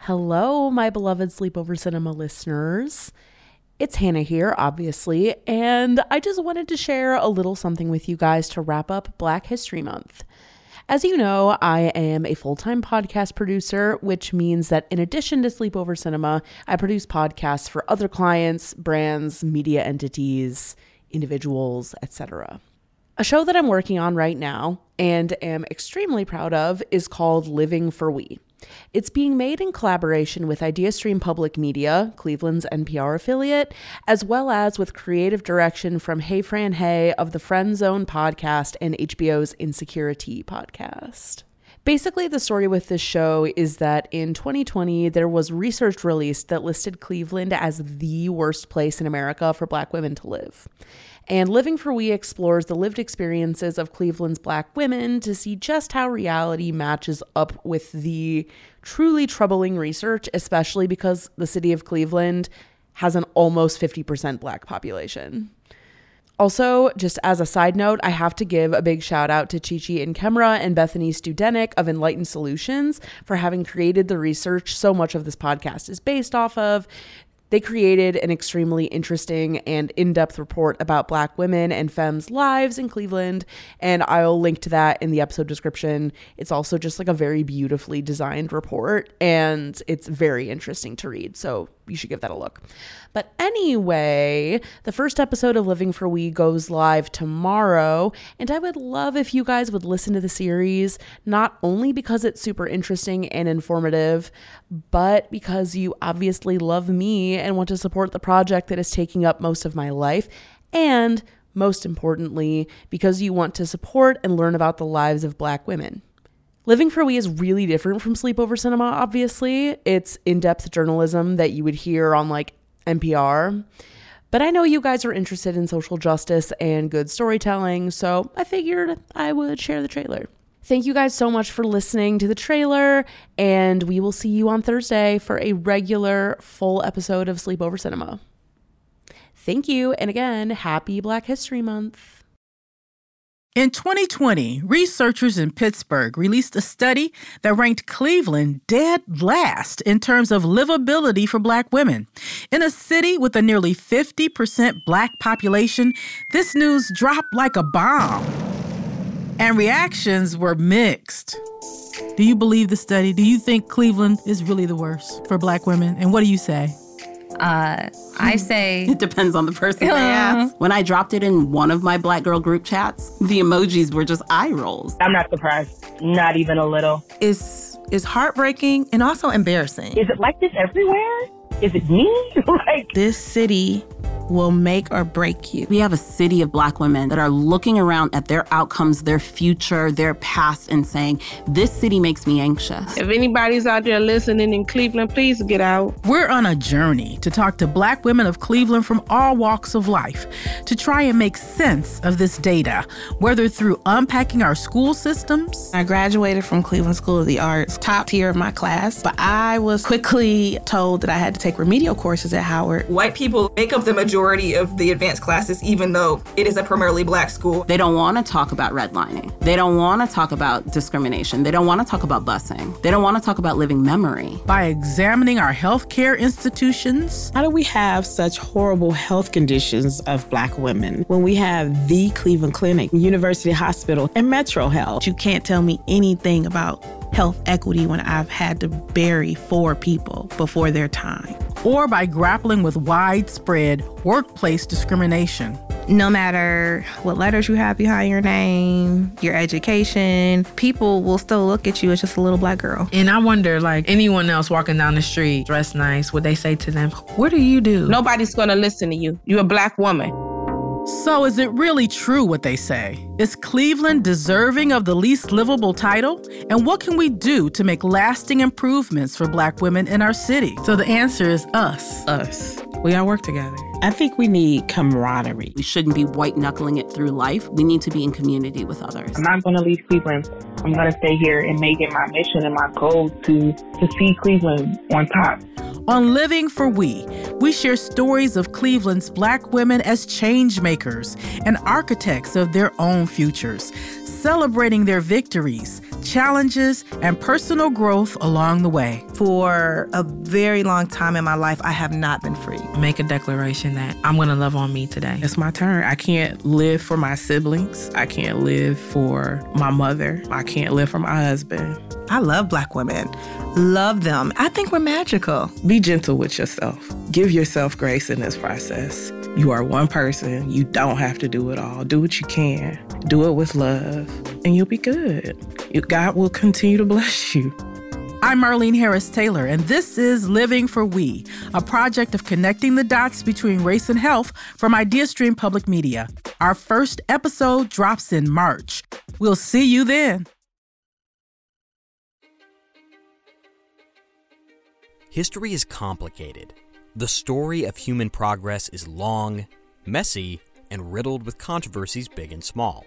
Hello, my beloved Sleepover Cinema listeners. It's Hannah here, obviously, and I just wanted to share a little something with you guys to wrap up Black History Month. As you know, I am a full time podcast producer, which means that in addition to Sleepover Cinema, I produce podcasts for other clients, brands, media entities, individuals, etc. A show that I'm working on right now and am extremely proud of is called Living for We. It's being made in collaboration with IdeaStream Public Media, Cleveland's NPR affiliate, as well as with creative direction from Hey Fran Hey of the Friend Zone podcast and HBO's Insecurity podcast. Basically, the story with this show is that in 2020, there was research released that listed Cleveland as the worst place in America for Black women to live. And Living for We explores the lived experiences of Cleveland's Black women to see just how reality matches up with the truly troubling research, especially because the city of Cleveland has an almost 50% Black population. Also, just as a side note, I have to give a big shout out to Chichi and Kemra and Bethany Studenik of Enlightened Solutions for having created the research so much of this podcast is based off of. They created an extremely interesting and in depth report about Black women and femmes' lives in Cleveland, and I'll link to that in the episode description. It's also just like a very beautifully designed report, and it's very interesting to read. So you should give that a look. But anyway, the first episode of Living for We goes live tomorrow, and I would love if you guys would listen to the series, not only because it's super interesting and informative, but because you obviously love me and want to support the project that is taking up most of my life, and most importantly, because you want to support and learn about the lives of Black women. Living for We is really different from Sleepover Cinema, obviously. It's in depth journalism that you would hear on like NPR. But I know you guys are interested in social justice and good storytelling, so I figured I would share the trailer. Thank you guys so much for listening to the trailer, and we will see you on Thursday for a regular full episode of Sleepover Cinema. Thank you, and again, happy Black History Month. In 2020, researchers in Pittsburgh released a study that ranked Cleveland dead last in terms of livability for black women. In a city with a nearly 50% black population, this news dropped like a bomb. And reactions were mixed. Do you believe the study? Do you think Cleveland is really the worst for black women? And what do you say? Uh, I say it depends on the person they ask. When I dropped it in one of my black girl group chats, the emojis were just eye rolls. I'm not surprised, not even a little. It's it's heartbreaking and also embarrassing. Is it like this everywhere? Is it me? like this city will make or break you. We have a city of black women that are looking around at their outcomes, their future, their past, and saying, This city makes me anxious. If anybody's out there listening in Cleveland, please get out. We're on a journey to talk to black women of Cleveland from all walks of life to try and make sense of this data, whether through unpacking our school systems. I graduated from Cleveland School of the Arts, top tier of my class, but I was quickly told that I had to take remedial courses at Howard. White people make up the majority majority of the advanced classes, even though it is a primarily black school. They don't want to talk about redlining. They don't want to talk about discrimination. They don't want to talk about busing. They don't want to talk about living memory. By examining our healthcare institutions, how do we have such horrible health conditions of black women when we have the Cleveland Clinic, University Hospital, and Metro Health? You can't tell me anything about health equity when I've had to bury four people before their time. Or by grappling with widespread workplace discrimination. No matter what letters you have behind your name, your education, people will still look at you as just a little black girl. And I wonder, like anyone else walking down the street dressed nice, would they say to them, What do you do? Nobody's gonna listen to you. You're a black woman. So, is it really true what they say? Is Cleveland deserving of the least livable title? And what can we do to make lasting improvements for Black women in our city? So, the answer is us. Us. We all work together. I think we need camaraderie. We shouldn't be white knuckling it through life. We need to be in community with others. I'm not going to leave Cleveland. I'm going to stay here and make it my mission and my goal to, to see Cleveland on top. On Living for We, we share stories of Cleveland's black women as change makers and architects of their own futures, celebrating their victories, challenges, and personal growth along the way. For a very long time in my life, I have not been free. Make a declaration that I'm going to love on me today. It's my turn. I can't live for my siblings. I can't live for my mother. I can't live for my husband. I love black women. Love them. I think we're magical. Be gentle with yourself. Give yourself grace in this process. You are one person. You don't have to do it all. Do what you can. Do it with love, and you'll be good. God will continue to bless you. I'm Marlene Harris Taylor, and this is Living for We, a project of connecting the dots between race and health from IdeaStream Public Media. Our first episode drops in March. We'll see you then. History is complicated. The story of human progress is long, messy, and riddled with controversies big and small.